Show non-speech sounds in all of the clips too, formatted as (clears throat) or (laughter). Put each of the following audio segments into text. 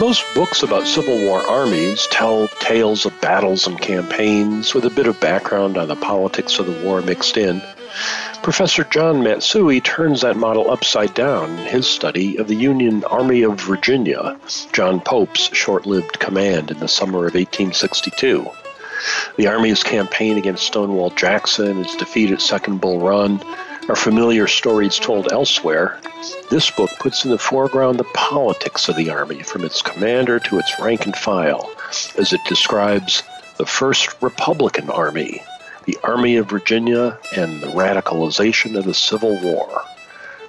Most books about Civil War armies tell tales of battles and campaigns with a bit of background on the politics of the war mixed in. Professor John Matsui turns that model upside down in his study of the Union Army of Virginia, John Pope's short lived command in the summer of 1862. The Army's campaign against Stonewall Jackson, its defeat at Second Bull Run, are familiar stories told elsewhere, this book puts in the foreground the politics of the Army, from its commander to its rank and file, as it describes the first Republican Army, the Army of Virginia, and the radicalization of the Civil War.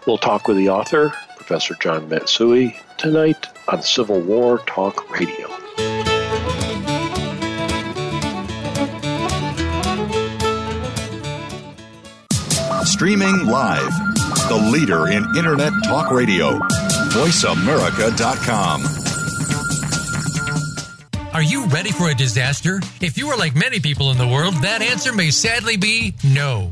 We'll talk with the author, Professor John Matsui, tonight on Civil War Talk Radio. Streaming live. The leader in Internet talk radio. VoiceAmerica.com. Are you ready for a disaster? If you are like many people in the world, that answer may sadly be no.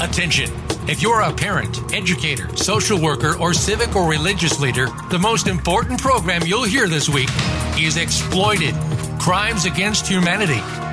Attention! If you're a parent, educator, social worker, or civic or religious leader, the most important program you'll hear this week is Exploited Crimes Against Humanity.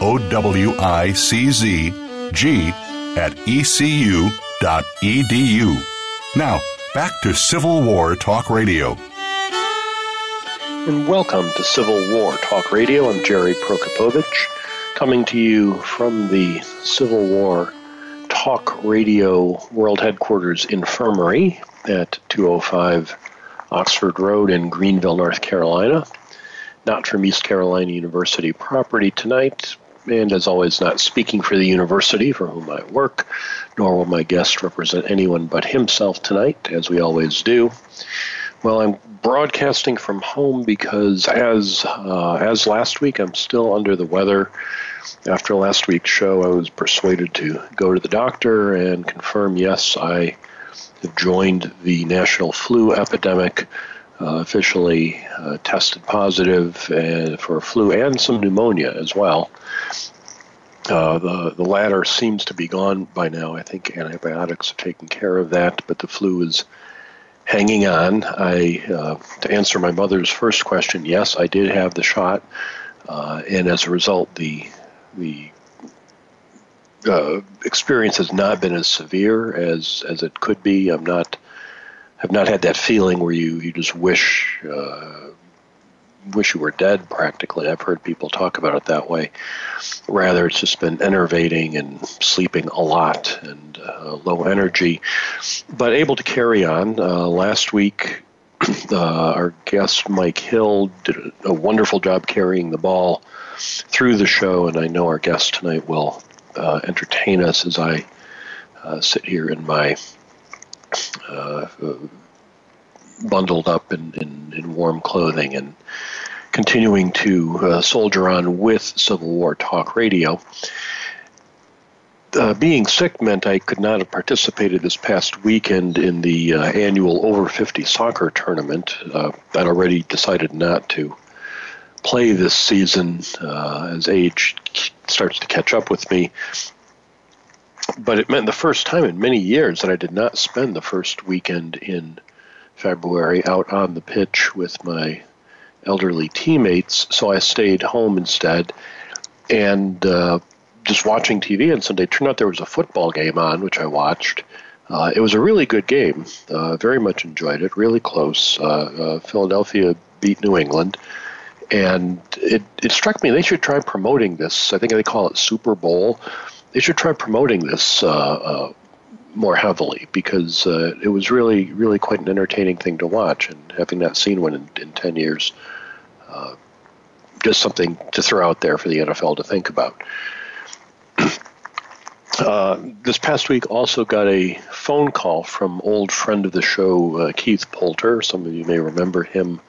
O W I C Z G at ecu.edu. Now, back to Civil War Talk Radio. And welcome to Civil War Talk Radio. I'm Jerry Prokopowicz, coming to you from the Civil War Talk Radio World Headquarters Infirmary at 205 Oxford Road in Greenville, North Carolina. Not from East Carolina University property tonight, and as always, not speaking for the university for whom I work, nor will my guest represent anyone but himself tonight, as we always do. Well, I'm broadcasting from home because, as uh, as last week, I'm still under the weather. After last week's show, I was persuaded to go to the doctor and confirm yes, I have joined the national flu epidemic. Uh, officially uh, tested positive for flu and some pneumonia as well. Uh, the the latter seems to be gone by now. I think antibiotics are taking care of that, but the flu is hanging on. I uh, to answer my mother's first question, yes, I did have the shot, uh, and as a result, the the uh, experience has not been as severe as as it could be. I'm not have not had that feeling where you, you just wish uh, wish you were dead practically. I've heard people talk about it that way. Rather, it's just been enervating and sleeping a lot and uh, low energy, but able to carry on. Uh, last week, (clears throat) uh, our guest Mike Hill did a wonderful job carrying the ball through the show, and I know our guest tonight will uh, entertain us as I uh, sit here in my bundled up in, in, in, warm clothing and continuing to uh, soldier on with Civil War Talk Radio. Uh, being sick meant I could not have participated this past weekend in the uh, annual over 50 soccer tournament. Uh, I'd already decided not to play this season uh, as age starts to catch up with me. But it meant the first time in many years that I did not spend the first weekend in February out on the pitch with my elderly teammates. So I stayed home instead and uh, just watching TV on Sunday. Turned out there was a football game on, which I watched. Uh, it was a really good game. Uh, very much enjoyed it. Really close. Uh, uh, Philadelphia beat New England and it, it struck me they should try promoting this. I think they call it Super Bowl. They should try promoting this uh, uh, more heavily because uh, it was really, really quite an entertaining thing to watch. And having not seen one in, in 10 years, uh, just something to throw out there for the NFL to think about. (clears throat) Uh, this past week also got a phone call from old friend of the show, uh, Keith Poulter. Some of you may remember him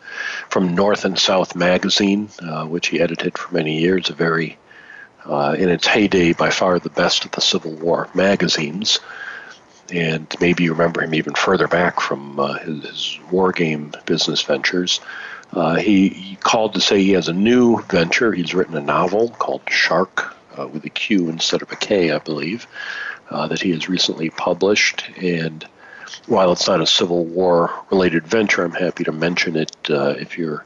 from North and South magazine, which he edited for many years, a very, uh, in its heyday, by far the best of the Civil War magazines. And maybe you remember him even further back from uh, his, his, war game business ventures. Uh, he, he, called to say he has a new venture. He's written a novel called Shark, uh, with a Q instead of a K, I believe, uh, that he has recently published. And while it's not a Civil War related venture, I'm happy to mention it uh, if you're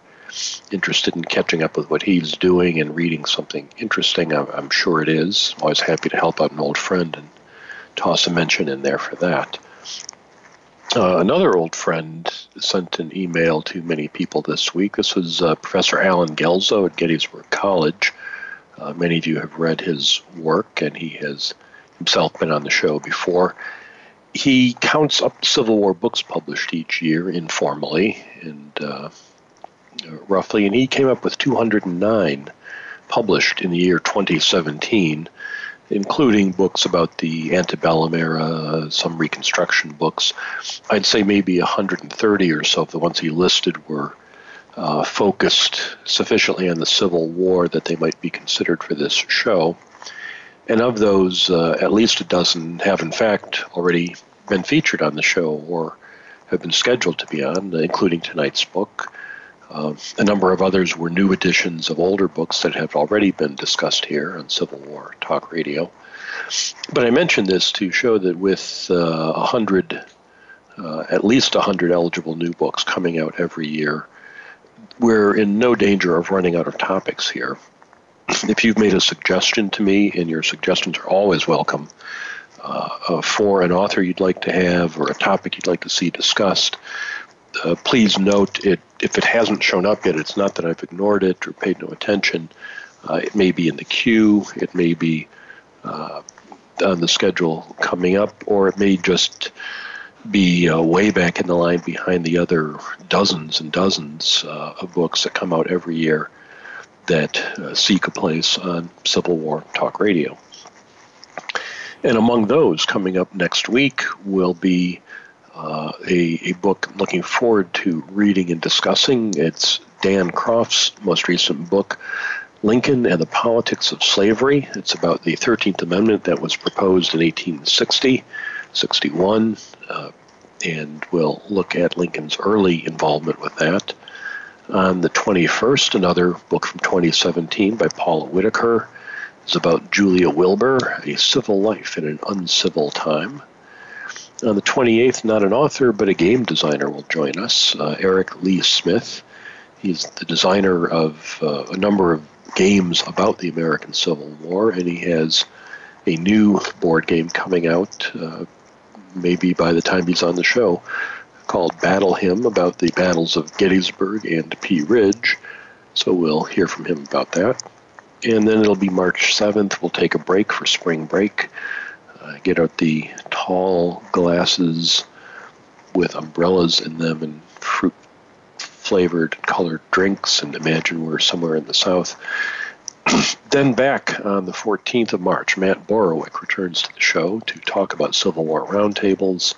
interested in catching up with what he's doing and reading something interesting. I'm, I'm sure it is. I'm always happy to help out an old friend and toss a mention in there for that. Uh, another old friend sent an email to many people this week. This was uh, Professor Allen Guelzo at Gettysburg College. Uh, many of you have read his work, and he has himself been on the show before he counts up Civil War books published each year informally and uh, roughly, and he came up with 209 published in the year 2017, including books about the antebellum era, some Reconstruction books. I'd say maybe 130 or so of the ones he listed were uh, focused sufficiently on the Civil War that they might be considered for this show. And of those, uh, at least a dozen have in fact already been featured on the show or have been scheduled to be on, including tonight's book. Uh, a number of others were new editions of older books that have already been discussed here on Civil War Talk Radio. But I mention this to show that with uh, a uh, hundred, uh, at least a hundred eligible new books coming out every year, we're in no danger of running out of topics here if you've made a suggestion to me, and your suggestions are always welcome, uh, uh, for an author you'd like to have or a topic you'd like to see discussed, uh, please note it if it hasn't shown up yet. It's not that I've ignored it or paid no attention. Uh, it may be in the queue. It may be uh, on the schedule coming up, or it may just be uh, way back in the line behind the other dozens and dozens of books that come out every year that uh, seek a place on Civil War Talk Radio. And among those coming up next week will be uh, a, a book I'm looking forward to reading and discussing. It's Dan Crofts' most recent book, Lincoln and the Politics of Slavery. It's about the 13th Amendment that was proposed in 1860, 61, uh, and we'll look at Lincoln's early involvement with that. On the 21st, another book from 2017 by Paula Whitacre is about Julia Wilbur, a civil life in an uncivil time. On the 28th, not an author, but a game designer will join us, uh, Eric Lee Smith. He's the designer of uh, a number of games about the American Civil War, and he has a new board game coming out, uh, maybe by the time he's on the show, called Battle Hymn about the battles of Gettysburg and Pea Ridge. So we'll hear from him about that. And then it'll be March 7th. We'll take a break for spring break, uh, get out the tall glasses with umbrellas in them and fruit flavored colored drinks and imagine we're somewhere in the south. (clears throat) then back on the 14th of March, Matt Borowick returns to the show to talk about Civil War roundtables.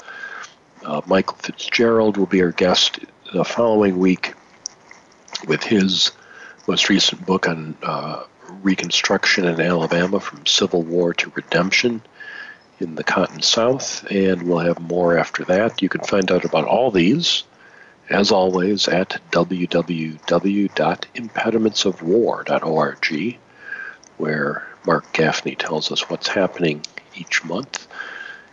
Uh, Michael Fitzgerald will be our guest the following week with his most recent book on uh, Reconstruction in Alabama from Civil War to Redemption in the Cotton South, and we'll have more after that. You can find out about all these, as always, at www.impedimentsofwar.org, where Mark Gaffney tells us what's happening each month.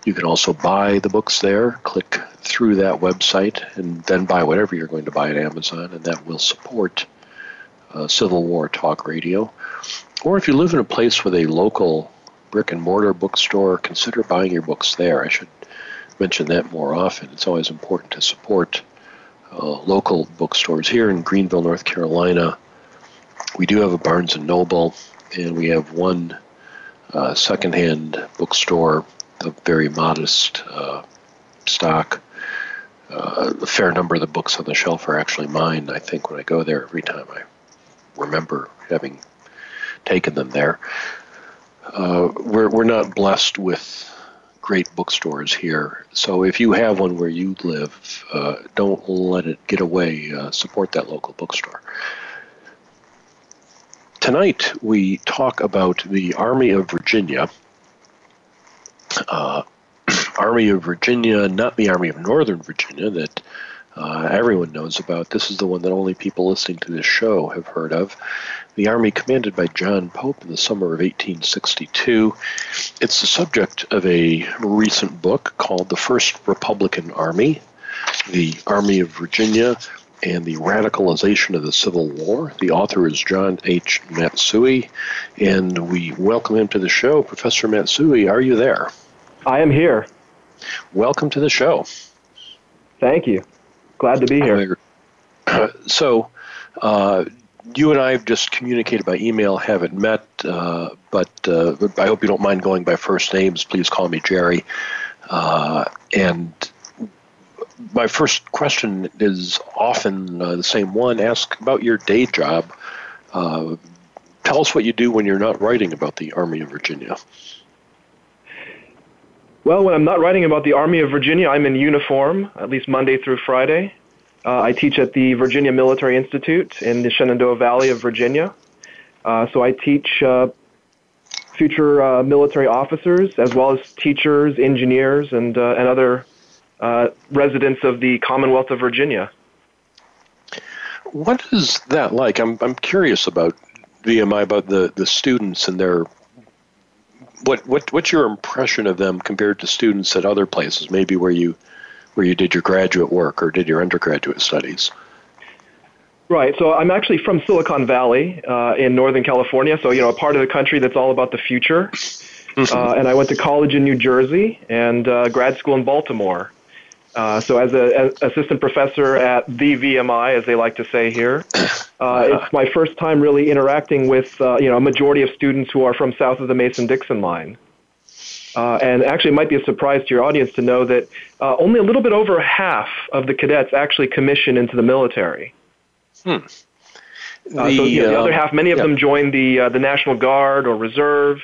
You can also buy the books there, click through that website, and then buy whatever you're going to buy at Amazon, and that will support uh, Civil War Talk Radio. Or if you live in a place with a local brick and mortar bookstore, consider buying your books there. I should mention that more often. It's always important to support uh, local bookstores. Here in Greenville, North Carolina, we do have a Barnes and Noble, and we have one uh, secondhand bookstore of very modest uh, stock. Uh, a fair number of the books on the shelf are actually mine. I think when I go there every time, I remember having taken them there uh, we're we're not blessed with great bookstores here. So if you have one where you live, uh, don't let it get away. Uh, support that local bookstore. Tonight we talk about the Army of Virginia. Uh, (clears throat) Army of Virginia, not the Army of Northern Virginia that uh, everyone knows about. This is the one that only people listening to this show have heard of. The army commanded by John Pope in the summer of 1862. It's the subject of a recent book called The First Republican Army, The Army of Virginia, and the Radicalization of the Civil War. The author is John H. Matsui, and we welcome him to the show. Professor Matsui, are you there? I am here. Welcome to the show. Thank you. Glad to be here. (clears throat) so, uh, you and I have just communicated by email, haven't met, uh, but uh, I hope you don't mind going by first names. Please call me Jerry. Uh, and my first question is often uh, the same one ask about your day job. Uh, tell us what you do when you're not writing about the Army of Virginia. Well, when I'm not writing about the Army of Virginia, I'm in uniform, at least Monday through Friday. Uh, I teach at the Virginia Military Institute in the Shenandoah Valley of Virginia. Uh, so I teach uh, future uh, military officers as well as teachers, engineers, and, uh, and other uh, residents of the Commonwealth of Virginia. What is that like? I'm, I'm curious about VMI, about the, the students and their what what what's your impression of them compared to students at other places, maybe where you where you did your graduate work or did your undergraduate studies? Right. So I'm actually from Silicon Valley uh, in Northern California. So you know, a part of the country that's all about the future. Mm-hmm. Uh, and I went to college in New Jersey and uh, grad school in Baltimore. Uh, so as an assistant professor at the VMI, as they like to say here, (coughs) uh, it's my first time really interacting with uh, you know a majority of students who are from south of the Mason-Dixon line. Uh, and actually, it might be a surprise to your audience to know that uh, only a little bit over half of the cadets actually commission into the military. Hmm. The, uh, so you know, the other half, many of yeah. them join the the National Guard or Reserve.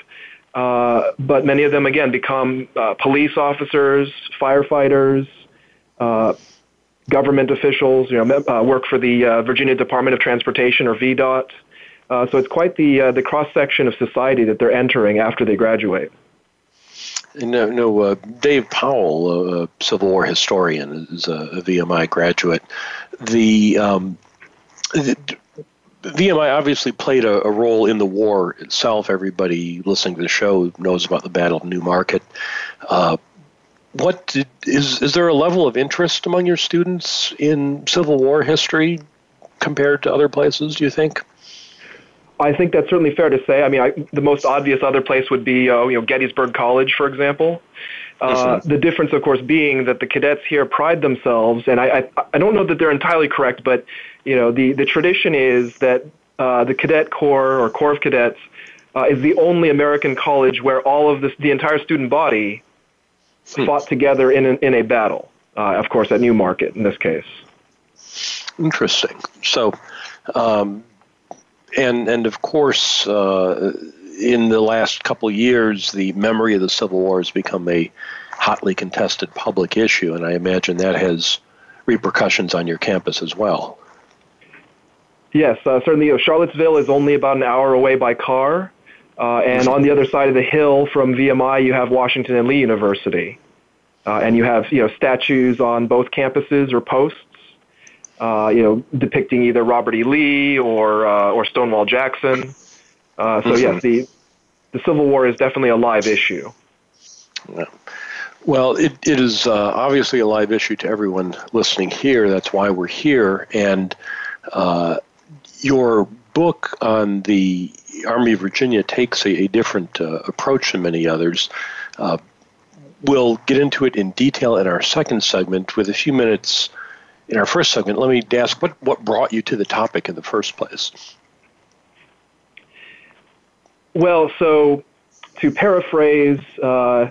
but many of them, again, become police officers, firefighters, uh, government officials, you know, uh, work for the uh, Virginia Department of Transportation or VDOT. Uh, so it's quite the uh, the cross section of society that they're entering after they graduate. No, no. Uh, Dave Powell, a Civil War historian, is a, VMI graduate. The, um, the, VMI obviously played a, a, role in the war itself. Everybody listening to the show knows about the Battle of Newmarket. Uh, what did, is is there a level of interest among your students in Civil War history compared to other places? Do you think? I think that's certainly fair to say. I mean, I, the most obvious other place would be, uh, you know, Gettysburg College, for example. Uh, the difference, of course, being that the cadets here pride themselves, and I, I, I don't know that they're entirely correct, but you know, the, the tradition is that uh, the Cadet Corps or Corps of Cadets uh, is the only American college where all of this, the entire student body. Fought together in, an, in a battle. Uh, of course, at Newmarket in this case. Interesting. So, um, and and of course, uh, in the last couple years, the memory of the Civil War has become a hotly contested public issue, and I imagine that has repercussions on your campus as well. Yes, uh, certainly. You know, Charlottesville is only about an hour away by car, uh, and on the other side of the hill from VMI, you have Washington and Lee University, uh, and you have you know statues on both campuses or posts, uh, you know, depicting either Robert E. Lee or uh, or Stonewall Jackson. Uh, so mm-hmm. yes, the the Civil War is definitely a live issue. Yeah. Well, it, it is uh, obviously a live issue to everyone listening here. That's why we're here. And uh, your book on the Army of Virginia takes a, a different uh, approach than many others. Uh, we'll get into it in detail in our second segment with a few minutes in our first segment. Let me ask what, what brought you to the topic in the first place? Well, so to paraphrase uh,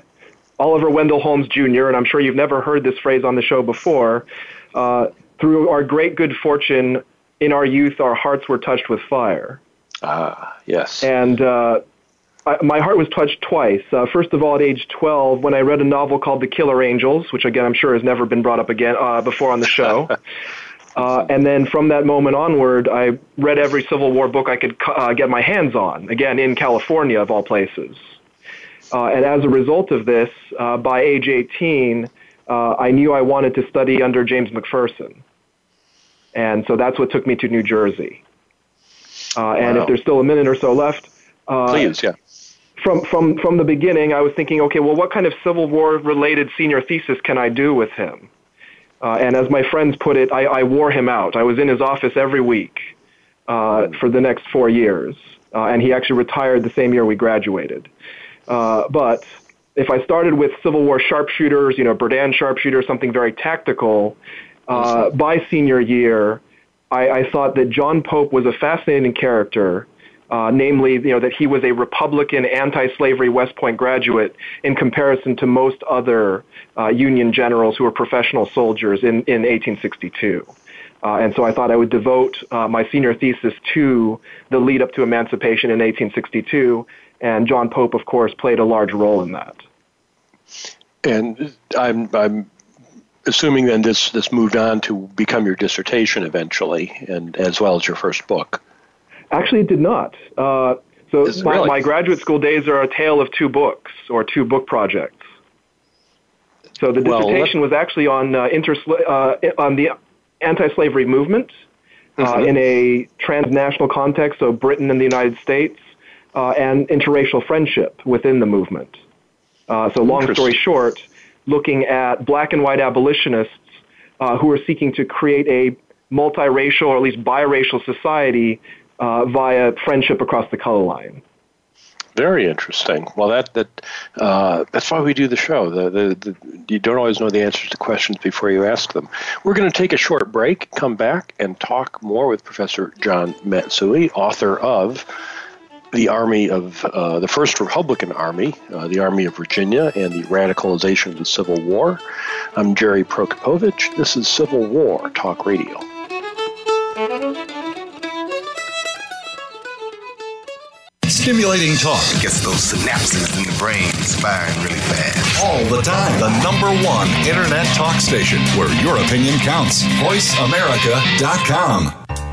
Oliver Wendell Holmes Jr., and I'm sure you've never heard this phrase on the show before, uh, through our great good fortune in our youth, our hearts were touched with fire. Ah, yes. And uh, I, my heart was touched twice. Uh, first of all, at age 12, when I read a novel called The Killer Angels, which again I'm sure has never been brought up again uh, before on the show. (laughs) Uh, and then from that moment onward, I read every Civil War book I could uh, get my hands on, again, in California, of all places. Uh, and as a result of this, uh, by age 18, uh, I knew I wanted to study under James McPherson. And so that's what took me to New Jersey. Uh, and wow. if there's still a minute or so left, please, yeah. From, from, from the beginning, I was thinking, okay, well, what kind of Civil War related senior thesis can I do with him? Uh, and as my friends put it, I, I, wore him out. I was in his office every week uh, for the next four years. Uh, and he actually retired the same year we graduated. Uh, but if I started with Civil War sharpshooters, you know, Berdan sharpshooter, something very tactical, uh, by senior year, I, I thought that John Pope was a fascinating character uh, namely, you know, that he was a Republican anti-slavery West Point graduate in comparison to most other uh, Union generals who were professional soldiers in, in 1862. Uh, and so I thought I would devote uh, my senior thesis to the lead up to emancipation in 1862, and John Pope, of course, played a large role in that. And I'm, I'm assuming then this, this moved on to become your dissertation eventually, and as well as your first book. Actually, it did not. Uh, so my, really? my graduate school days are a tale of two books or two book projects. So the dissertation well, was actually on uh, intersla- uh, on the anti-slavery movement uh, mm-hmm. in a transnational context, so Britain and the United States, uh, and interracial friendship within the movement. Uh, so long story short, looking at black and white abolitionists uh, who are seeking to create a multiracial or at least biracial society uh, via friendship across the color line. Very interesting. Well, that that uh, that's why we do the show. The, the, the, you don't always know the answers to questions before you ask them. We're going to take a short break, come back, and talk more with Professor John Matsui, author of the Army of uh, the First Republican Army, uh, the Army of Virginia, and the Radicalization of the Civil War. I'm Jerry Prokopowicz. This is Civil War Talk Radio. Stimulating talk gets those synapses in the brain firing really fast. All the time. The number one internet talk station where your opinion counts. VoiceAmerica.com.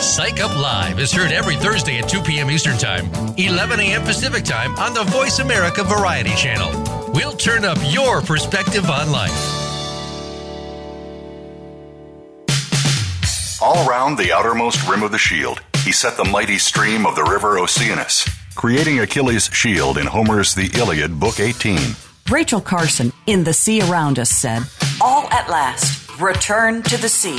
Psych Up Live is heard every Thursday at 2 p.m. Eastern Time, 11 a.m. Pacific Time on the Voice America Variety Channel. We'll turn up your perspective on life. All around the outermost rim of the shield, he set the mighty stream of the river Oceanus, creating Achilles' shield in Homer's The Iliad, Book 18. Rachel Carson in The Sea Around Us said, All at last, return to the sea,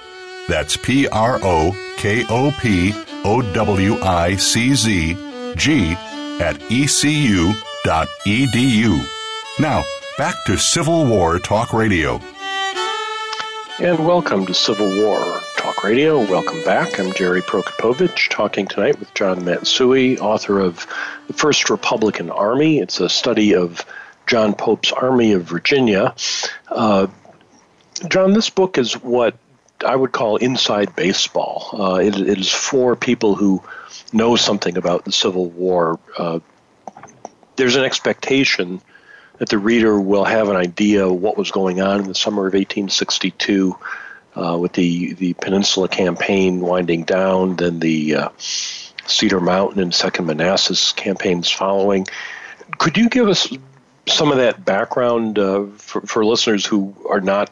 That's P R O K O P O W I C Z G at ecu.edu. Now, back to Civil War Talk Radio. And welcome to Civil War Talk Radio. Welcome back. I'm Jerry Prokopowicz, talking tonight with John Matsui, author of The First Republican Army. It's a study of John Pope's Army of Virginia. Uh, John, this book is what I would call inside baseball. Uh, it, it is for people who know something about the Civil War. Uh, there's an expectation that the reader will have an idea of what was going on in the summer of 1862 uh, with the, the Peninsula Campaign winding down, then the uh, Cedar Mountain and Second Manassas campaigns following. Could you give us some of that background uh, for, for listeners who are not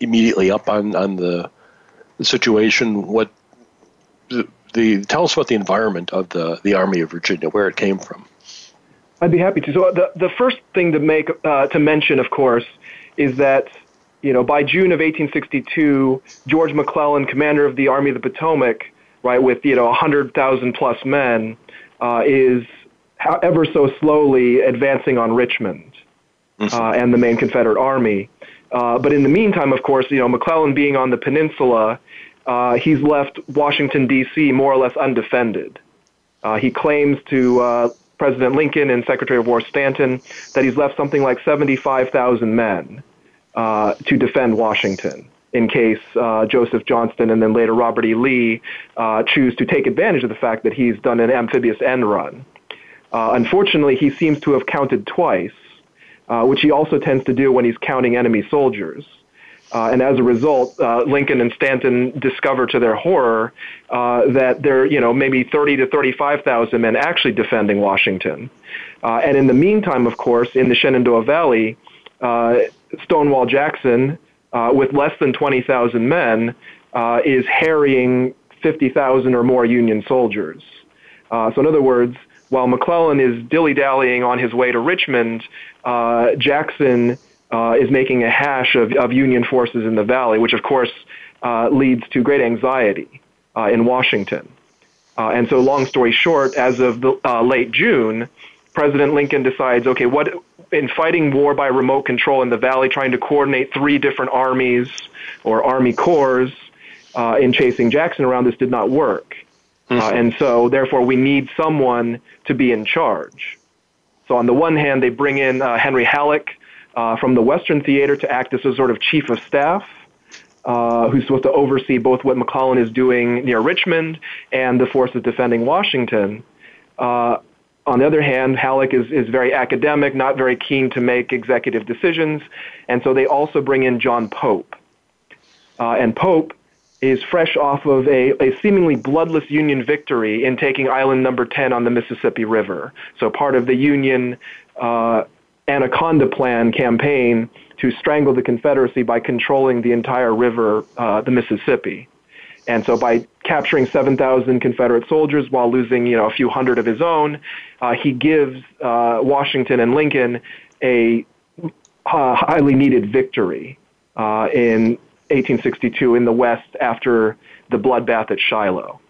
immediately up on on the, the situation? What the, the tell us about the environment of the the Army of Virginia, where it came from. I'd be happy to. So the the first thing to make uh, to mention, of course, is that you know by June of 1862, George McClellan, commander of the Army of the Potomac, right, with you know 100,000 plus men, uh, is ever so slowly advancing on Richmond mm-hmm. uh, and the main Confederate Army. Uh, but in the meantime, of course, you know, McClellan being on the peninsula, uh, he's left Washington, D.C. more or less undefended. Uh, he claims to uh, President Lincoln and Secretary of War Stanton that he's left something like 75,000 men uh, to defend Washington in case Joseph Johnston and then later Robert E. Lee choose to take advantage of the fact that he's done an amphibious end run. unfortunately, he seems to have counted twice uh, which he also tends to do when he's counting enemy soldiers. Uh, and as a result, uh, Lincoln and Stanton discover to their horror uh, that there are, you know, maybe 30 to 35,000 men actually defending Washington. Uh, and in the meantime, of course, in the Shenandoah Valley, uh, Stonewall Jackson, with less than 20,000 men, is harrying 50,000 or more Union soldiers. so, in other words, while McClellan is dilly dallying on his way to Richmond, uh, Jackson uh, is making a hash of, of, Union forces in the valley, which of course uh, leads to great anxiety uh, in Washington. Uh, and so, long story short, as of the, uh, late June, President Lincoln decides, okay, what in fighting war by remote control in the valley, trying to coordinate three different armies or army corps in chasing Jackson around, this did not work. Mm-hmm. and so, therefore, we need someone to be in charge. So on the one hand, they bring in uh, Henry Halleck uh, from the Western Theater to act as a sort of chief of staff. Uh, who's supposed to oversee both what McClellan is doing near Richmond and the forces defending Washington. Uh, on the other hand, Halleck is, is very academic, not very keen to make executive decisions, and so they also bring in John Pope. Uh, and Pope is fresh off of a, a seemingly bloodless Union victory in taking island number 10 on the Mississippi River. So part of the Union uh, Anaconda Plan campaign to strangle the Confederacy by controlling the entire river, uh, the Mississippi. And so by capturing 7,000 Confederate soldiers while losing, you know, a few hundred of his own, uh, he gives uh, Washington and Lincoln a uh, highly needed victory uh, in 1862 in the West after the bloodbath at Shiloh.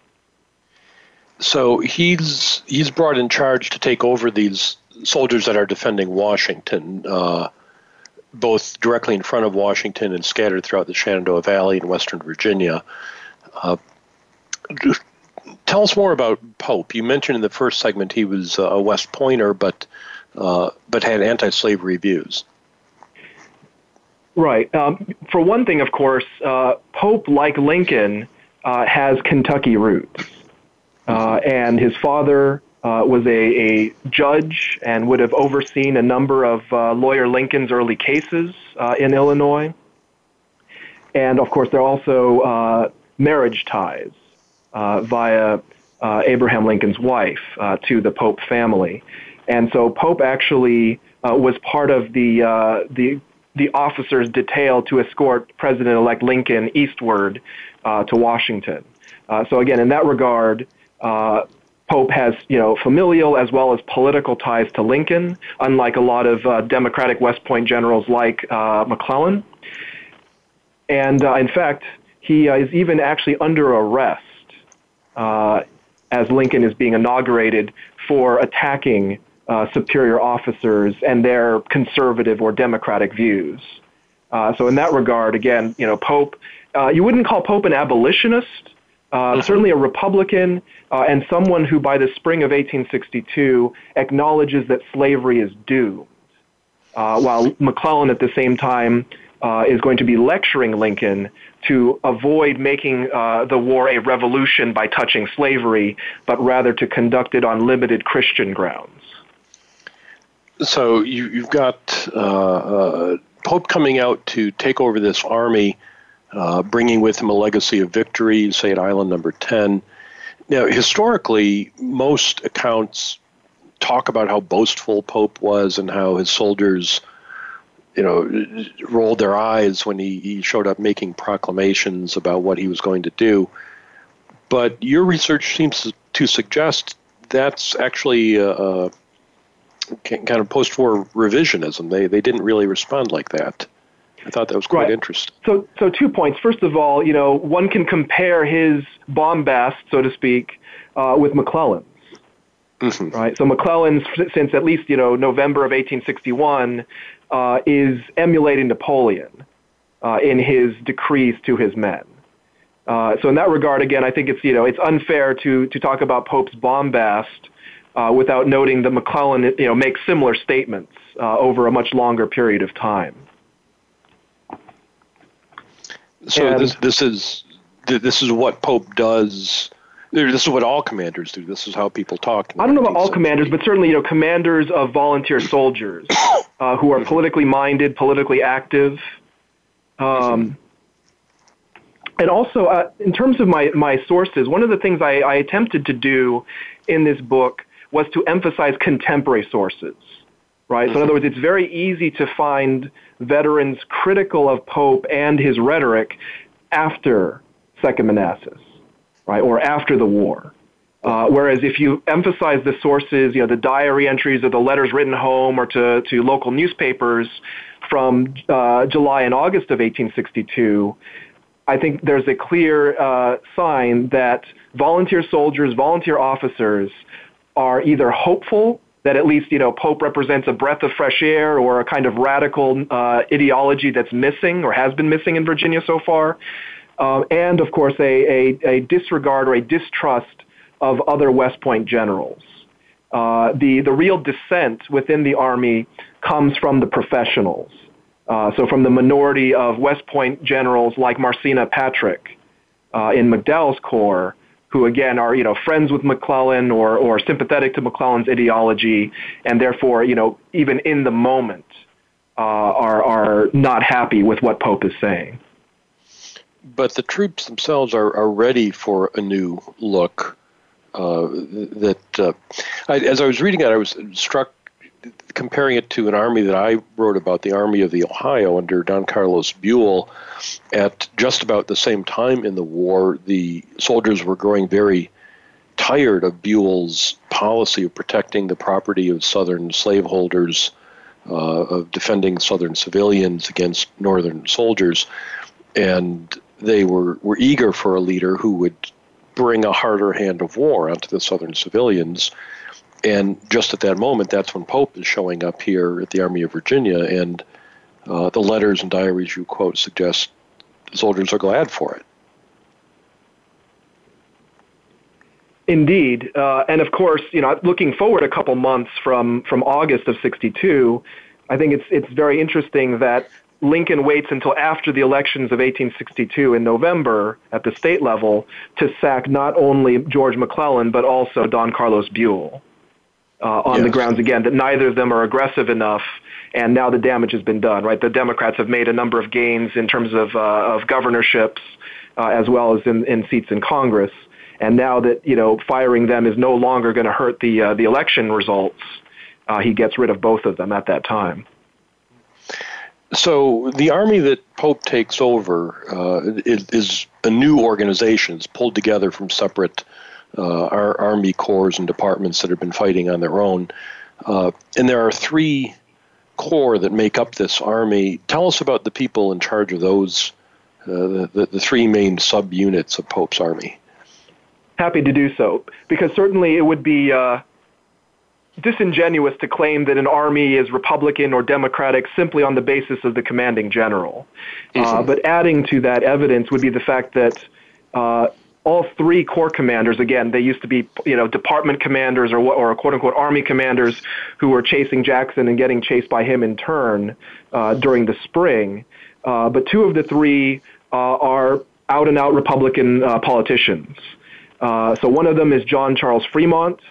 So he's he's brought in charge to take over these soldiers that are defending Washington, uh, both directly in front of Washington and scattered throughout the Shenandoah Valley in Western Virginia. Uh, tell us more about Pope. You mentioned in the first segment he was a West Pointer, but uh, but had anti-slavery views. Right. Um, for one thing, of course, uh, Pope, like Lincoln, uh, has Kentucky roots. Uh, and his father uh, was a, a, judge and would have overseen a number of uh, lawyer Lincoln's early cases uh, in Illinois. And of course, there are also marriage ties via Abraham Lincoln's wife to the Pope family. And so Pope actually was part of the, the the officers detailed to escort President-elect Lincoln eastward uh, to Washington. Uh, so again, in that regard, uh, Pope has, you know, familial as well as political ties to Lincoln, unlike a lot of uh, Democratic West Point generals like uh, McClellan. And uh, in fact, he is even actually under arrest as Lincoln is being inaugurated for attacking uh, superior officers and their conservative or democratic views. Uh, so in that regard, again, you know, Pope, uh, you wouldn't call Pope an abolitionist, uh, mm-hmm. certainly a Republican, uh, and someone who by the spring of 1862 acknowledges that slavery is doomed. Uh, while McClellan at the same time is going to be lecturing Lincoln to avoid making the war a revolution by touching slavery, but rather to conduct it on limited Christian grounds so you, have got uh, uh, Pope coming out to take over this army, uh, bringing with him a legacy of victory, say at Island Number 10. Now, historically, most accounts talk about how boastful Pope was and how his soldiers, you know, rolled their eyes when he, he showed up making proclamations about what he was going to do. But your research seems to suggest that's actually a, kind of post-war revisionism. They they didn't really respond like that. I thought that was quite right. interesting. So, so two points. First of all, you know, one can compare his bombast, so to speak, uh, with McClellan's. Mm-hmm. Right. So McClellan's, since at least you know November of 1861, uh, is emulating Napoleon uh, in his decrees to his men. Uh, so in that regard, again, I think it's you know it's unfair to to talk about Pope's bombast without noting that McClellan you know, makes similar statements uh, over a much longer period of time. So and, this, this is this is what Pope does. This is what all commanders do. This is how people talk. I don't know about all commanders, but certainly you know commanders of volunteer soldiers (coughs) uh, who are politically minded, politically active. Um, and also, uh, in terms of my, my sources, one of the things I, I attempted to do in this book was to emphasize contemporary sources, right? So in other words, it's very easy to find veterans critical of Pope and his rhetoric after Second Manassas, right, or after the war. Uh, whereas if you emphasize the sources, you know, the diary entries or the letters written home or to, to local newspapers from uh, July and August of 1862, I think there's a clear uh, sign that volunteer soldiers, volunteer officers are either hopeful that at least you know Pope represents a breath of fresh air or a kind of radical uh, ideology that's missing or has been missing in Virginia so far, uh, and of course a, a, a, disregard or a distrust of other West Point generals. Uh, the the real dissent within the army comes from the professionals. Uh, so from the minority of West Point generals like Marsena Patrick uh, in McDowell's corps, who again are you know friends with McClellan or or sympathetic to McClellan's ideology, and therefore you know even in the moment uh, are are not happy with what Pope is saying. but the troops themselves are, are ready for a new look. Uh, that uh, I, as I was reading it, I was struck comparing it to an army that I wrote about, the Army of the Ohio under Don Carlos Buell. At just about the same time in the war, the soldiers were growing very tired of Buell's policy of protecting the property of Southern slaveholders, uh, of defending Southern civilians against Northern soldiers, and they were, were eager for a leader who would bring a harder hand of war onto the Southern civilians. And just at that moment, that's when Pope is showing up here at the Army of Virginia, and uh, the letters and diaries you quote suggest soldiers are glad for it. Indeed, uh, and of course, you know, looking forward a couple months from from August of '62, I think it's it's very interesting that Lincoln waits until after the elections of 1862 in November at the state level to sack not only George McClellan but also Don Carlos Buell uh, on yes. the grounds again that neither of them are aggressive enough, and now the damage has been done. Right, the Democrats have made a number of gains in terms of uh, of governorships uh, as well as in, in seats in Congress, and now that you know firing them is no longer going to hurt the uh, the election results, uh, he gets rid of both of them at that time. So the army that Pope takes over uh, is, is, a new organization. It's pulled together from separate our army corps and departments that have been fighting on their own. Uh, and there are three corps that make up this army. Tell us about the people in charge of those, uh, the, the, the three main subunits of Pope's army. Happy to do so, because certainly it would be uh, disingenuous to claim that an army is Republican or Democratic simply on the basis of the commanding general. Uh, but adding to that evidence would be the fact that uh, all three corps commanders, again, they used to be, you know, department commanders or, or quote unquote army commanders who were chasing Jackson and getting chased by him in turn uh, during the spring. Uh, but two of the three uh, are out and out Republican uh, politicians. Uh, so one of them is John Charles Fremont,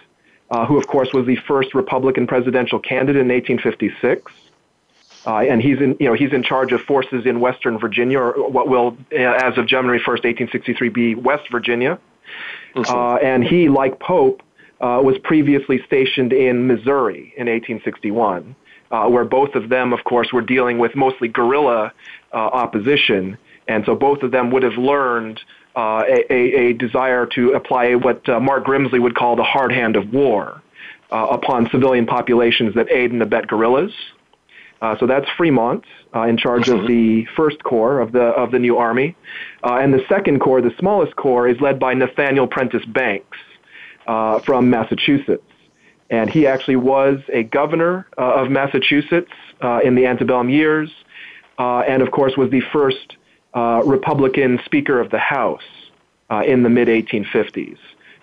uh, who, of course, was the first Republican presidential candidate in 1856. Uh, and he's in, you know, he's in charge of forces in Western Virginia, or what will, uh, as of January 1st, 1863, be West Virginia. Uh, and he, like Pope, uh, was previously stationed in Missouri in 1861, uh, where both of them, of course, were dealing with mostly guerrilla uh, opposition. And so both of them would have learned uh, a, a, desire to apply what uh, Mark Grimsley would call the hard hand of war uh, upon civilian populations that aid and abet guerrillas. Uh, so that's Fremont uh, in charge mm-hmm. of the first corps of the of the new army, uh, and the second corps, the smallest corps, is led by Nathaniel Prentiss Banks from Massachusetts, and he actually was a governor of Massachusetts in the antebellum years, and of course was the first uh, Republican Speaker of the House uh, in the mid 1850s.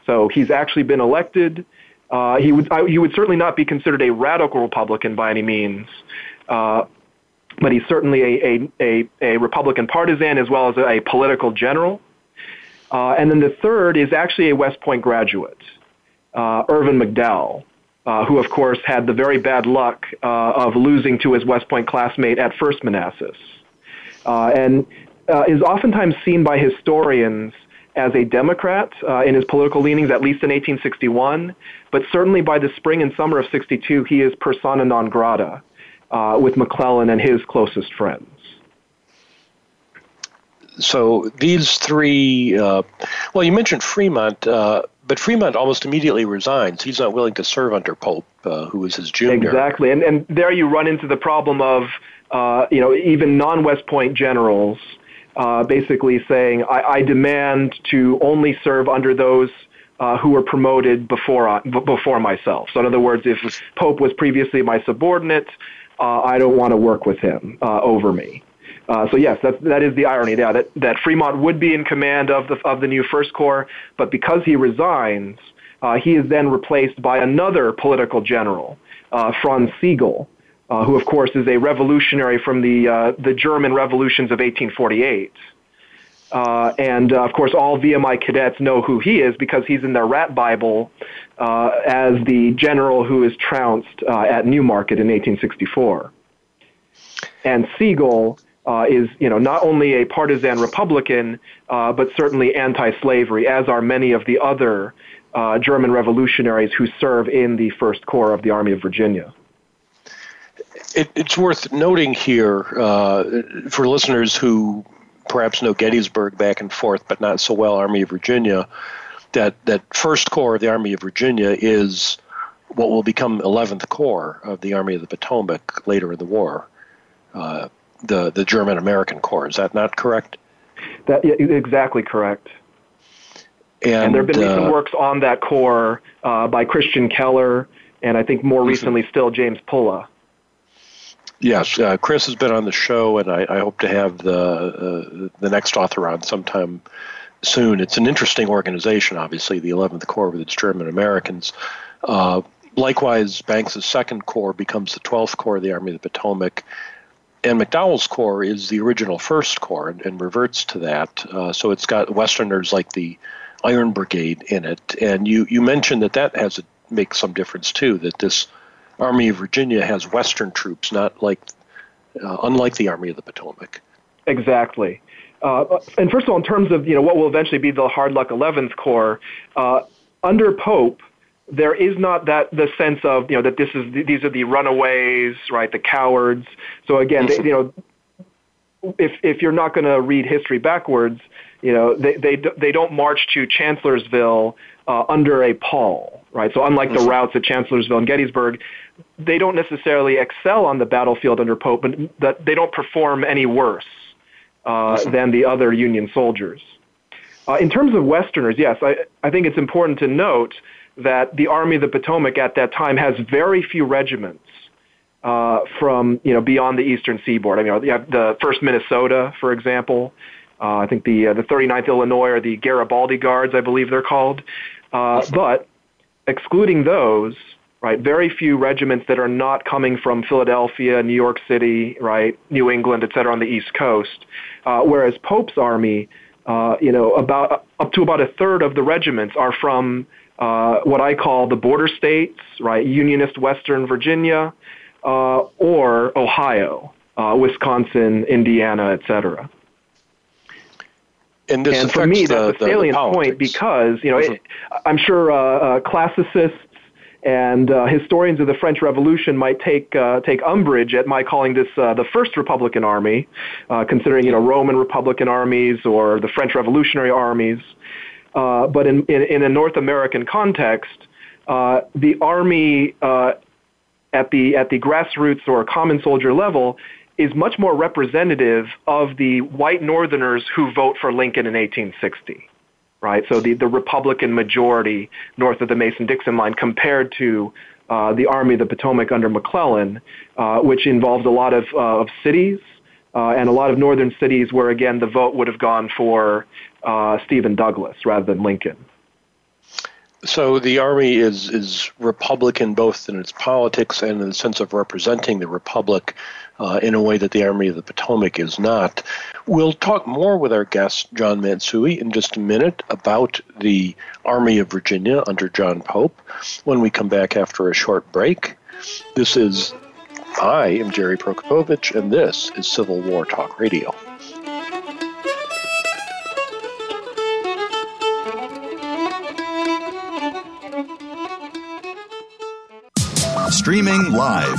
So he's actually been elected. Uh, he would I, he would certainly not be considered a radical Republican by any means, uh, but he's certainly a, a, a, a, Republican partisan as well as a, political general. Uh, and then the third is actually a West Point graduate, uh, Irvin McDowell, uh, who of course had the very bad luck uh, of losing to his West Point classmate at First Manassas. Uh, and uh, is oftentimes seen by historians as a Democrat uh, in his political leanings, at least in 1861, but certainly by the spring and summer of 62, he is persona non grata uh, with McClellan and his closest friends. So these three, uh, well, you mentioned Fremont, uh, but Fremont almost immediately resigns. He's not willing to serve under Pope, uh, who his junior. Exactly, and and there you run into the problem of, you know, even non-West Point generals uh, basically saying, I, I, demand to only serve under those uh, who were promoted before, I, b- before myself. So, in other words, if Pope was previously my subordinate, uh, I don't want to work with him uh, over me. Uh, so yes, that that is the irony. Yeah, that that Fremont would be in command of the of the new First Corps, but because he resigns, uh, he is then replaced by another political general, Franz Sigel, uh, who of course is a revolutionary from the uh, the German revolutions of 1848. Uh, and uh, of course, all VMI cadets know who he is because he's in their rat Bible uh, as the general who is trounced uh, at New Market in 1864. And Sigel uh, is you know not only a partisan Republican, uh, but certainly anti-slavery, as are many of the other uh, German revolutionaries who serve in the First Corps of the Army of Virginia. It, it's worth noting here uh, for listeners who perhaps know Gettysburg back and forth, but not so well Army of Virginia, that that First Corps of the Army of Virginia is what will become 11th Corps of the Army of the Potomac later in the war. Uh, the the German American Corps. Is that not correct? That yeah, exactly correct. And, and there have been uh, recent works on that corps uh, by Christian Keller, and I think more mm-hmm. recently still James Pula. Yes, uh, Chris has been on the show, and I, I hope to have the uh, the next author on sometime soon. It's an interesting organization, obviously, the 11th Corps with its German Americans. Uh, likewise, Banks' Second Corps becomes the 12th Corps of the Army of the Potomac, and McDowell's Corps is the original First Corps and, and reverts to that. Uh, so it's got Westerners like the Iron Brigade in it, and you you mentioned that that has a, makes some difference too. That this Army of Virginia has Western troops, not like uh, unlike the Army of the Potomac. Exactly. Uh, and first of all, in terms of you know what will eventually be the hard luck 11th Corps, uh, under Pope, there is not that the sense of you know that this is these are the runaways, right? The cowards. So again, they, you know, if if you're not going to read history backwards, you know, they they they don't march to Chancellorsville uh, under a pall, right? So unlike the routs at Chancellorsville and Gettysburg, they don't necessarily excel on the battlefield under Pope, but that they don't perform any worse uh, than the other Union soldiers. Uh, in terms of Westerners, yes, I, I think it's important to note that the Army of the Potomac at that time has very few regiments uh, from you know beyond the eastern seaboard. I mean, you have the First Minnesota, for example. Uh, I think the uh, the 39th Illinois or the Garibaldi Guards, I believe they're called. Uh, but excluding those, right, very few regiments that are not coming from Philadelphia, New York City, right, New England, et cetera, on the East Coast. Uh, whereas Pope's army, uh, you know, about up to about a third of the regiments are from uh, what I call the border states, right? Unionist Western Virginia uh, or Ohio, uh, Wisconsin, Indiana, etc. And, and for me, that's a salient the point because you know mm-hmm. it, I'm sure uh, uh, classicists and uh, historians of the French Revolution might take uh, take umbrage at my calling this uh, the first Republican Army, uh, considering you know Roman Republican armies or the French Revolutionary armies. Uh, but in, in, in, a North American context, uh, the Army at, the, at the grassroots or common soldier level is much more representative of the white Northerners who vote for Lincoln in 1860. Right, so the, the Republican majority north of the Mason-Dixon line compared to uh, the Army of the Potomac under McClellan, uh, which involved a lot of, uh, of cities uh, and a lot of northern cities where, again, the vote would have gone for uh, Stephen Douglas rather than Lincoln. So the Army is, is Republican both in its politics and in the sense of representing the Republic uh, in a way that the Army of the Potomac is not. We'll talk more with our guest, John Matsui, in just a minute about the Army of Virginia under John Pope when we come back after a short break. This is I am Jerry Prokopowicz, and this is Civil War Talk Radio. Streaming live,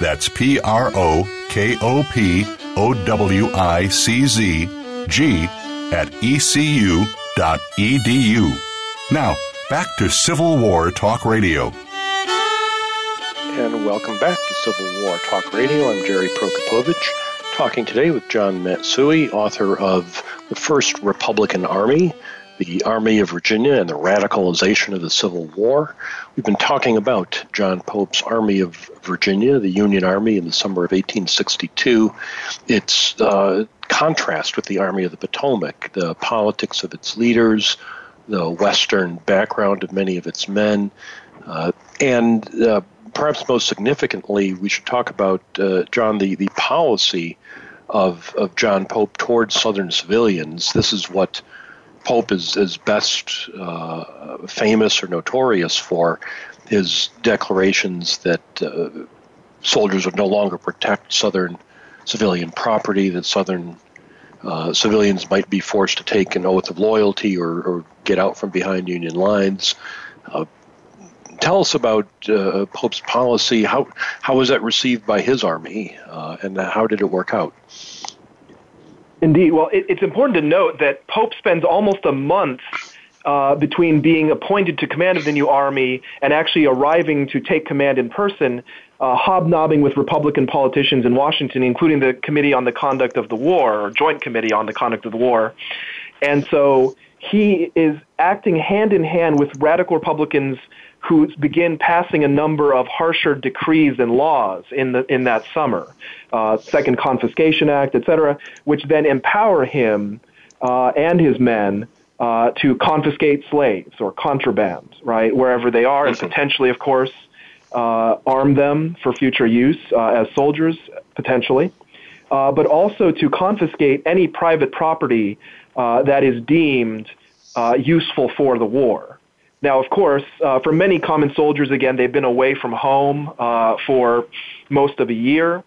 That's P R O K O P O W I C Z G at ecu.edu. Now, back to Civil War Talk Radio. And welcome back to Civil War Talk Radio. I'm Jerry Prokopowicz, talking today with John Matsui, author of The First Republican Army, the Army of Virginia, and the Radicalization of the Civil War. We've been talking about John Pope's Army of Virginia, the Union Army in the summer of 1862. Its uh, contrast with the Army of the Potomac, the politics of its leaders, the Western background of many of its men, uh, and uh, perhaps most significantly, we should talk about, uh, John, the, the policy of, of John Pope towards Southern civilians. This is what Pope is, is best uh, famous or notorious for his declarations that uh, soldiers would no longer protect Southern civilian property, that Southern uh, civilians might be forced to take an oath of loyalty or, or get out from behind Union lines. Uh, tell us about uh, Pope's policy. How how was that received by his army, uh, and how did it work out? Indeed. Well, it, it's important to note that Pope spends almost a month uh, between being appointed to command of the new army and actually arriving to take command in person, uh, hobnobbing with Republican politicians in Washington, including the Committee on the Conduct of the War, or Joint Committee on the Conduct of the War. And so he is acting hand in hand with radical Republicans who begin passing a number of harsher decrees and laws in the in that summer, uh, Second Confiscation Act, etc., which then empower him uh, and his men uh, to confiscate slaves or contraband, right, wherever they are, and potentially, of course, uh, arm them for future use uh, as soldiers, potentially, uh, but also to confiscate any private property that is deemed useful for the war. Now, of course, uh, for many common soldiers, again, they've been away from home uh, for most of a year.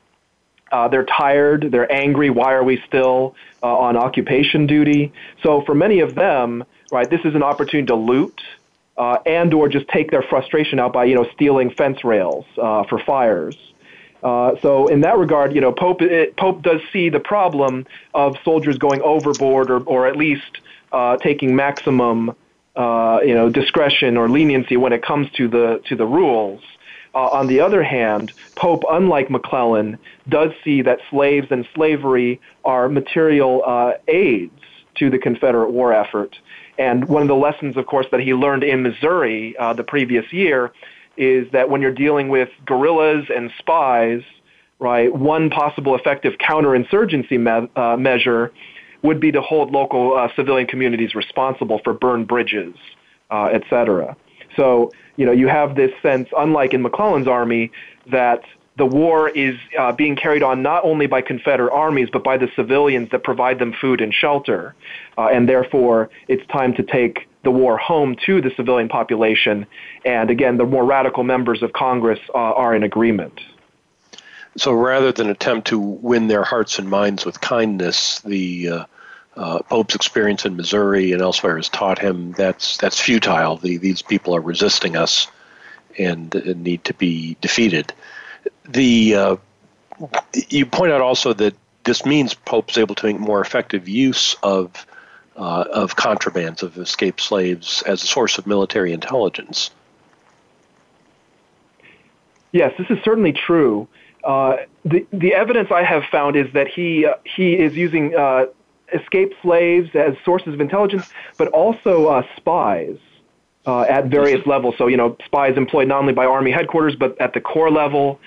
Uh, they're tired, they're angry. Why are we still uh, on occupation duty? So, for many of them, right, this is an opportunity to loot uh, and or just take their frustration out by, you know, stealing fence rails uh, for fires. so, in that regard, you know, Pope it, Pope does see the problem of soldiers going overboard or, or at least taking maximum uh, you know, discretion or leniency when it comes to the to the rules. Uh, on the other hand, Pope, unlike McClellan, does see that slaves and slavery are material uh, aids to the Confederate war effort. And one of the lessons, of course, that he learned in Missouri uh, the previous year is that when you're dealing with guerrillas and spies, right, one possible effective counterinsurgency me- uh, measure would be to hold local uh, civilian communities responsible for burned bridges, uh, et cetera. So, you know, you have this sense, unlike in McClellan's army, that the war is uh, being carried on not only by Confederate armies, but by the civilians that provide them food and shelter. Uh, and therefore, it's time to take the war home to the civilian population. And again, the more radical members of Congress uh, are in agreement. So rather than attempt to win their hearts and minds with kindness, the uh, uh, Pope's experience in Missouri and elsewhere has taught him that's that's futile. The, these people are resisting us and, and need to be defeated. The uh, you point out also that this means Pope's able to make more effective use of uh, of contrabands of escaped slaves as a source of military intelligence. Yes, this is certainly true. Uh, the the evidence I have found is that he uh, he is using uh, escaped slaves as sources of intelligence, but also uh, spies uh, at various levels. So, you know, spies employed not only by Army headquarters, but at the corps level.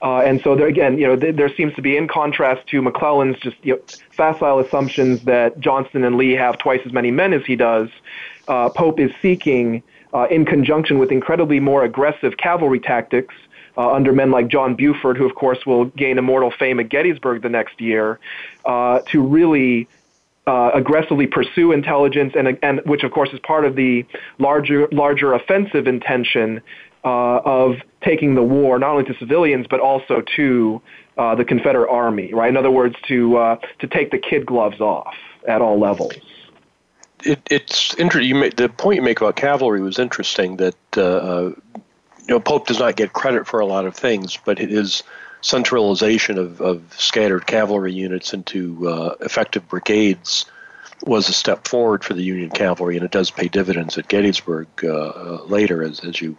Uh, and so there again, you know, th- there seems to be in contrast to McClellan's just you know, facile assumptions that Johnston and Lee have twice as many men as he does. Uh, Pope is seeking, uh, in conjunction with incredibly more aggressive cavalry tactics, uh, under men like John Buford, who of course will gain immortal fame at Gettysburg the next year, uh, to really uh, aggressively pursue intelligence, and, and which of course is part of the larger larger offensive intention uh, of taking the war not only to civilians but also to uh, the Confederate Army. Right, in other words, to uh, to take the kid gloves off at all levels. It, it's interesting. the point you make about cavalry was interesting. That uh, you know Pope does not get credit for a lot of things, but his centralization of, of scattered cavalry units into uh, effective brigades was a step forward for the Union cavalry, and it does pay dividends at Gettysburg uh, uh, later, as, as you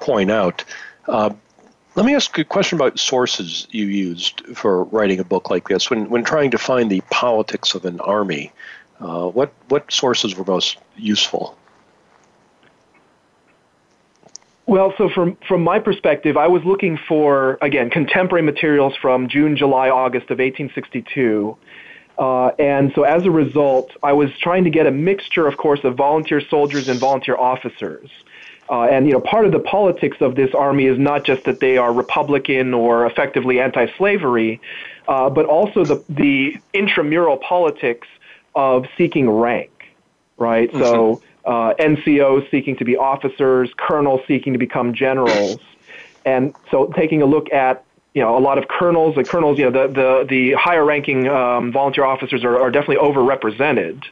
point out. Uh, let me ask a question about sources you used for writing a book like this. When, when trying to find the politics of an army, uh, what, what sources were most useful? Well, so from from my perspective, I was looking for again contemporary materials from June, July, August of 1862. Uh, and so as a result, I was trying to get a mixture, of course, of volunteer soldiers and volunteer officers. Uh, and you know, part of the politics of this army is not just that they are Republican or effectively anti-slavery, uh, but also the the intramural politics of seeking rank, right? Mm-hmm. So uh, NCOs seeking to be officers, colonels seeking to become generals. And so taking a look at you know, a lot of colonels, the colonels, you know, the, the, the higher ranking um, volunteer officers are, are definitely overrepresented.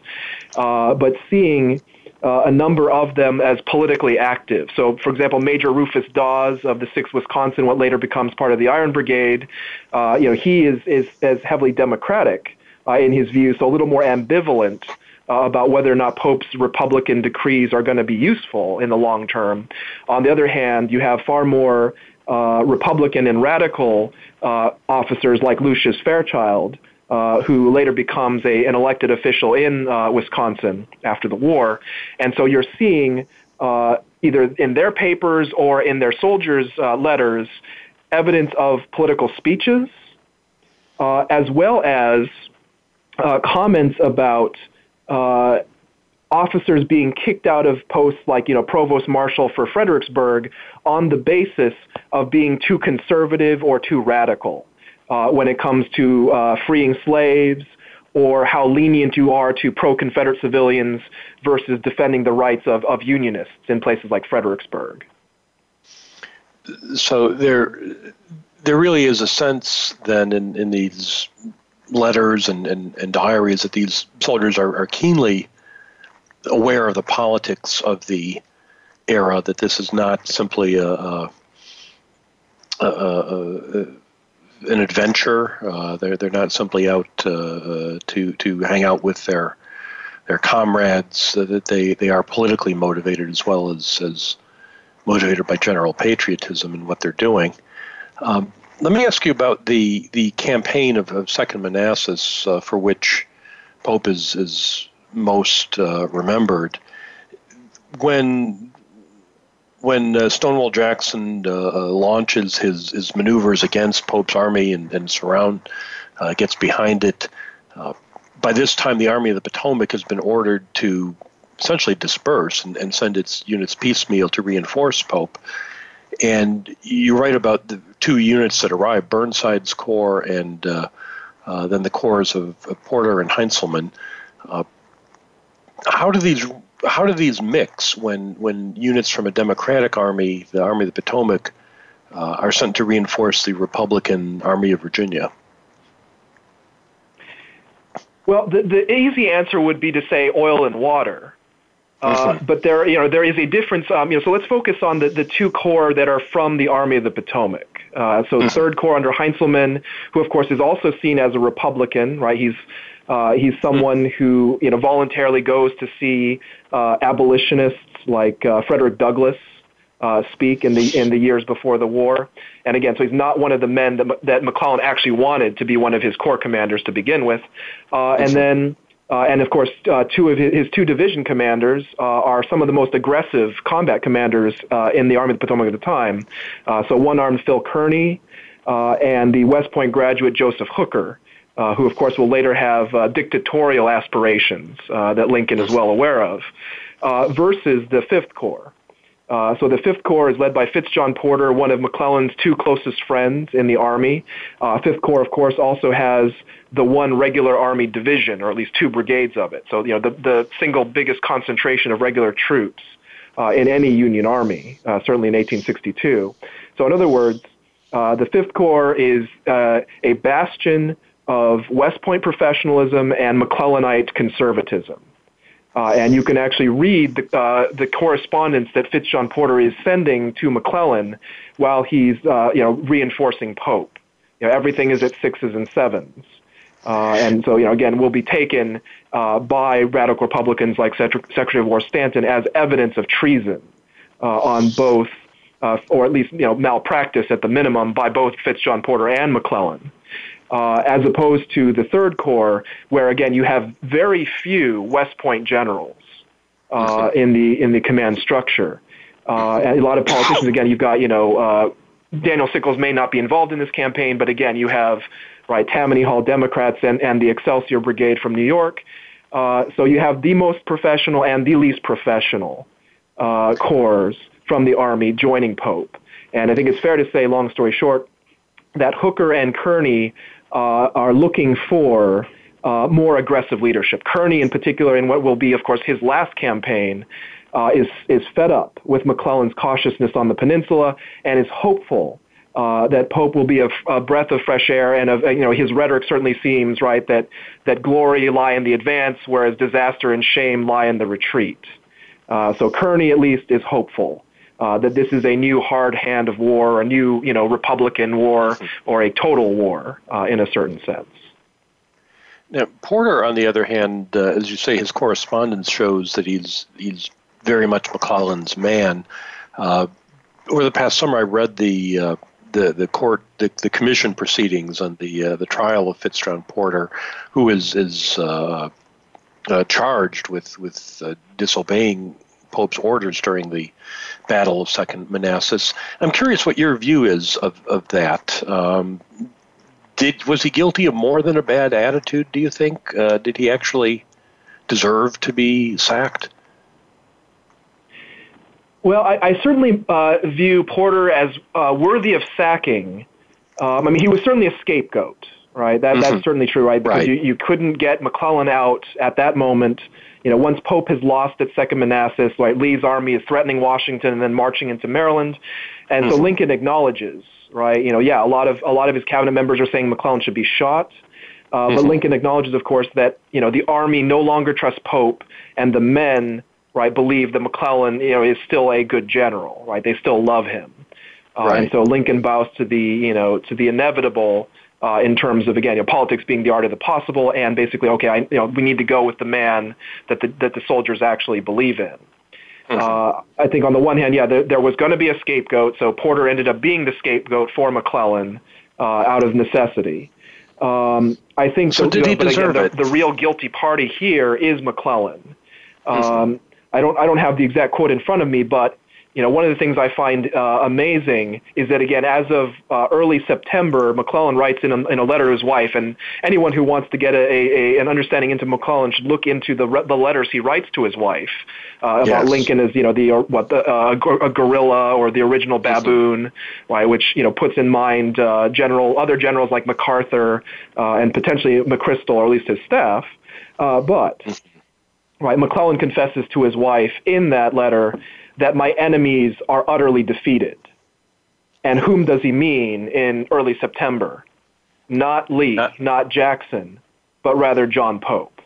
Uh, but seeing uh, a number of them as politically active. So, for example, Major Rufus Dawes of the 6th Wisconsin, what later becomes part of the Iron Brigade, uh, you know, he is, is, is heavily Democratic uh, in his views, so a little more ambivalent uh, about whether or not Pope's Republican decrees are going to be useful in the long term. On the other hand, you have far more uh, Republican and radical uh, officers like Lucius Fairchild, uh, who later becomes a, an elected official in uh, Wisconsin after the war. And so you're seeing uh, either in their papers or in their soldiers' letters evidence of political speeches, as well as comments about uh, officers being kicked out of posts like you know provost marshal for Fredericksburg on the basis of being too conservative or too radical uh, when it comes to uh, freeing slaves or how lenient you are to pro-Confederate civilians versus defending the rights of, of Unionists in places like Fredericksburg. So there, there really is a sense then in, in these letters and, and, and diaries that these soldiers are, are keenly aware of the politics of the era, that this is not simply a, a, a, a an adventure. Uh, they're they're not simply out uh, to to hang out with their their comrades. that they they are politically motivated as well as as motivated by general patriotism in what they're doing. Um, let me ask you about the the campaign of, of Second Manassas, uh, for which Pope is is most uh, remembered. When when uh, Stonewall Jackson uh, uh, launches his his maneuvers against Pope's army and, and surround uh, gets behind it, by this time the Army of the Potomac has been ordered to essentially disperse and, and send its units piecemeal to reinforce Pope. And you write about the two units that arrived, Burnside's Corps and uh, uh, then the corps of, of Porter and Heintzelman. Uh, how do these how do these mix when when units from a Democratic army, the Army of the Potomac, uh, are sent to reinforce the Republican Army of Virginia? Well, the, the easy answer would be to say oil and water. Uh, but there, you know, there is a difference. Um, you know, so let's focus on the, the two corps that are from the Army of the Potomac. Uh, so the Third Corps under Heintzelman, who of course is also seen as a Republican, right? He's uh, he's someone who you know voluntarily goes to see uh, abolitionists like uh, Frederick Douglass uh, speak in the in the years before the war. And again, so he's not one of the men that, that McClellan actually wanted to be one of his corps commanders to begin with. Uh, and then uh, and of course, uh, two of his, two division commanders uh, are some of the most aggressive combat commanders uh, in the Army of the Potomac at the time. Uh, so one armed Phil Kearny uh, and the West Point graduate Joseph Hooker, who of course will later have dictatorial aspirations that Lincoln is well aware of, versus the Fifth Corps. Uh, so the Fifth Corps is led by Fitzjohn Porter, one of McClellan's two closest friends in the Army. Uh, Fifth Corps, of course, also has the one regular Army division, or at least two brigades of it. So you know the the single biggest concentration of regular troops uh, in any Union Army, uh, certainly in 1862. So in other words, uh, the Fifth Corps is uh, a bastion of West Point professionalism and McClellanite conservatism. Uh, and you can actually read the, uh, the correspondence that Fitzjohn Porter is sending to McClellan while he's uh, you know reinforcing Pope. You know, everything is at sixes and sevens. Uh, and so, you know, again, will be taken uh, by radical Republicans like Secretary of War Stanton as evidence of treason uh, on both, or at least, you know, malpractice at the minimum by both Fitzjohn Porter and McClellan uh, as opposed to the Third Corps, where again you have very few West Point generals uh, in the in the command structure. Uh, and a lot of politicians, again, you've got you know uh, Daniel Sickles may not be involved in this campaign, but again, you have right Tammany Hall Democrats and and the Excelsior Brigade from New York. Uh, so you have the most professional and the least professional uh, corps from the army joining Pope. And I think it's fair to say, long story short, that Hooker and Kearny are looking for uh, more aggressive leadership. Kearny, in particular, in what will be, of course, his last campaign, uh, is is fed up with McClellan's cautiousness on the peninsula and is hopeful uh, that Pope will be a, breath of fresh air, and of, you know his rhetoric certainly seems right that that glory lie in the advance, whereas disaster and shame lie in the retreat. Uh, so Kearny, at least, is hopeful uh, that this is a new hard hand of war, a new you know Republican war, or a total war uh, in a certain sense. Now, Porter, on the other hand, uh, as you say, his correspondence shows that he's he's very much McClellan's man. Uh, over the past summer, I read the uh, the the court the, the commission proceedings on the uh, the trial of Fitzgerald Porter, who is is uh, uh, charged with with uh, disobeying Pope's orders during the Battle of Second Manassas. I'm curious what your view is of, of that. Um, did was he guilty of more than a bad attitude? Do you think? Uh, did he actually deserve to be sacked? Well, I, I certainly uh, view Porter as uh, worthy of sacking. Um, I mean, he was certainly a scapegoat, right? That, mm-hmm. That's certainly true, right? Because right. You, you couldn't get McClellan out at that moment you know, once Pope has lost at Second Manassas, right, Lee's army is threatening Washington and then marching into Maryland, and mm-hmm. so Lincoln acknowledges, right, you know, yeah, a lot of a lot of his cabinet members are saying McClellan should be shot, uh, mm-hmm. but Lincoln acknowledges, of course, that you know the army no longer trusts Pope, and the men, right, believe that McClellan, you know, is still a good general, right? They still love him, uh, right. and so Lincoln bows to the you know to the inevitable in terms of again, you know, politics being the art of the possible, and basically, okay, I, you know, we need to go with the man that the that the soldiers actually believe in. Mm-hmm. Uh, I think on the one hand, yeah, there, there was going to be a scapegoat, so Porter ended up being the scapegoat for McClellan uh, out of necessity. Um, I think so. The, did he deserve again, it? The, the, real guilty party here is McClellan. Um, mm-hmm. I don't I don't have the exact quote in front of me, but you know, one of the things I find uh, amazing is that again, as of uh, early September, McClellan writes in a, in a letter to his wife, and anyone who wants to get a, a, an understanding into McClellan should look into the the letters he writes to his wife uh, about yes. Lincoln as you know the what the uh, a gorilla or the original baboon, right? Which you know puts in mind uh, general other generals like MacArthur uh, and potentially McChrystal or at least his staff, uh, but. Right, McClellan confesses to his wife in that letter that my enemies are utterly defeated. And whom does he mean in early September? Not Lee, uh, not Jackson, but rather John Pope.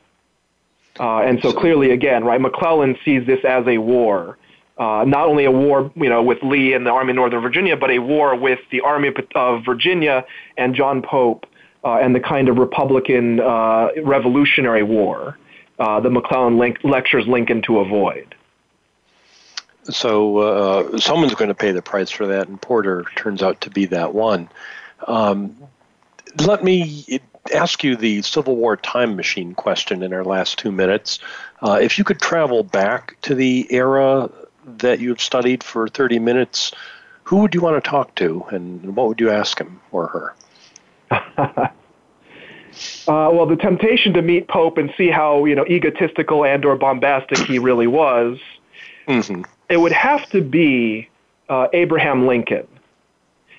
Uh, and so clearly, again, right, McClellan sees this as a war. Uh, not only a war, you know, with Lee and the Army of Northern Virginia, but a war with the Army of Virginia and John Pope uh, and the kind of Republican uh, Revolutionary War uh, that McClellan link- lectures Lincoln to avoid. So uh, someone's going to pay the price for that, and Porter turns out to be that one. Um, let me ask you the Civil War time machine question in our last two minutes. Uh, if you could travel back to the era that you've studied for 30 minutes, who would you want to talk to, and what would you ask him or her? (laughs) Uh, well, the temptation to meet Pope and see how you know egotistical and or bombastic he really was mm-hmm it would have to be uh, Abraham Lincoln.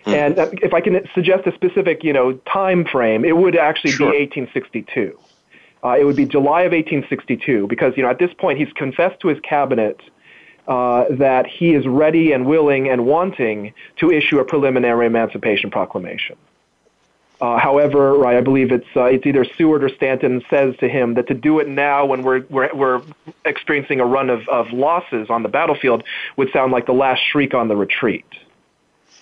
Hmm. And uh, if I can suggest a specific, you know, time frame, it would actually sure. be 1862. Uh, it would be July of 1862 because, you know, at this point he's confessed to his cabinet uh, that he is ready and willing and wanting to issue a preliminary emancipation proclamation. Uh, however, right, I believe it's uh, it's either Seward or Stanton says to him that to do it now when we're we're, we're experiencing a run of, of losses on the battlefield would sound like the last shriek on the retreat.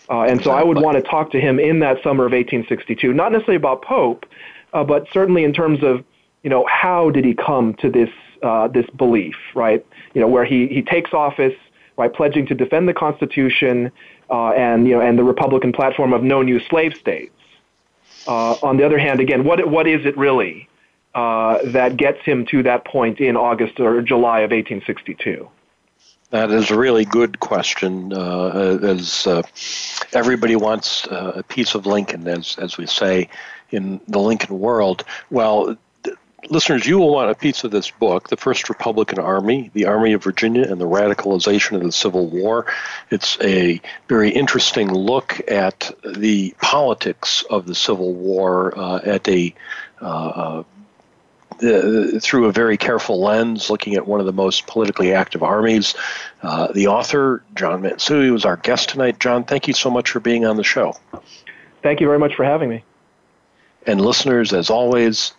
Uh, and so I would want to talk to him in that summer of 1862, not necessarily about Pope, uh, but certainly in terms of you know how did he come to this uh, this belief, right? You know where he he takes office, right, pledging to defend the Constitution uh, and you know and the Republican platform of no new slave states uh, on the other hand, again, what what is it really uh, that gets him to that point in August or July of 1862? That is a really good question. Uh, as uh, everybody wants uh, a piece of Lincoln, as as we say in the Lincoln world. Well, listeners, you will want a piece of this book, The First Republican Army, the Army of Virginia, and the Radicalization of the Civil War. It's a very interesting look at the politics of the Civil War uh, at a uh, uh, through a very careful lens, looking at one of the most politically active armies. Uh, the author, John Matsui, was our guest tonight. John, thank you so much for being on the show. Thank you very much for having me. And listeners, as always,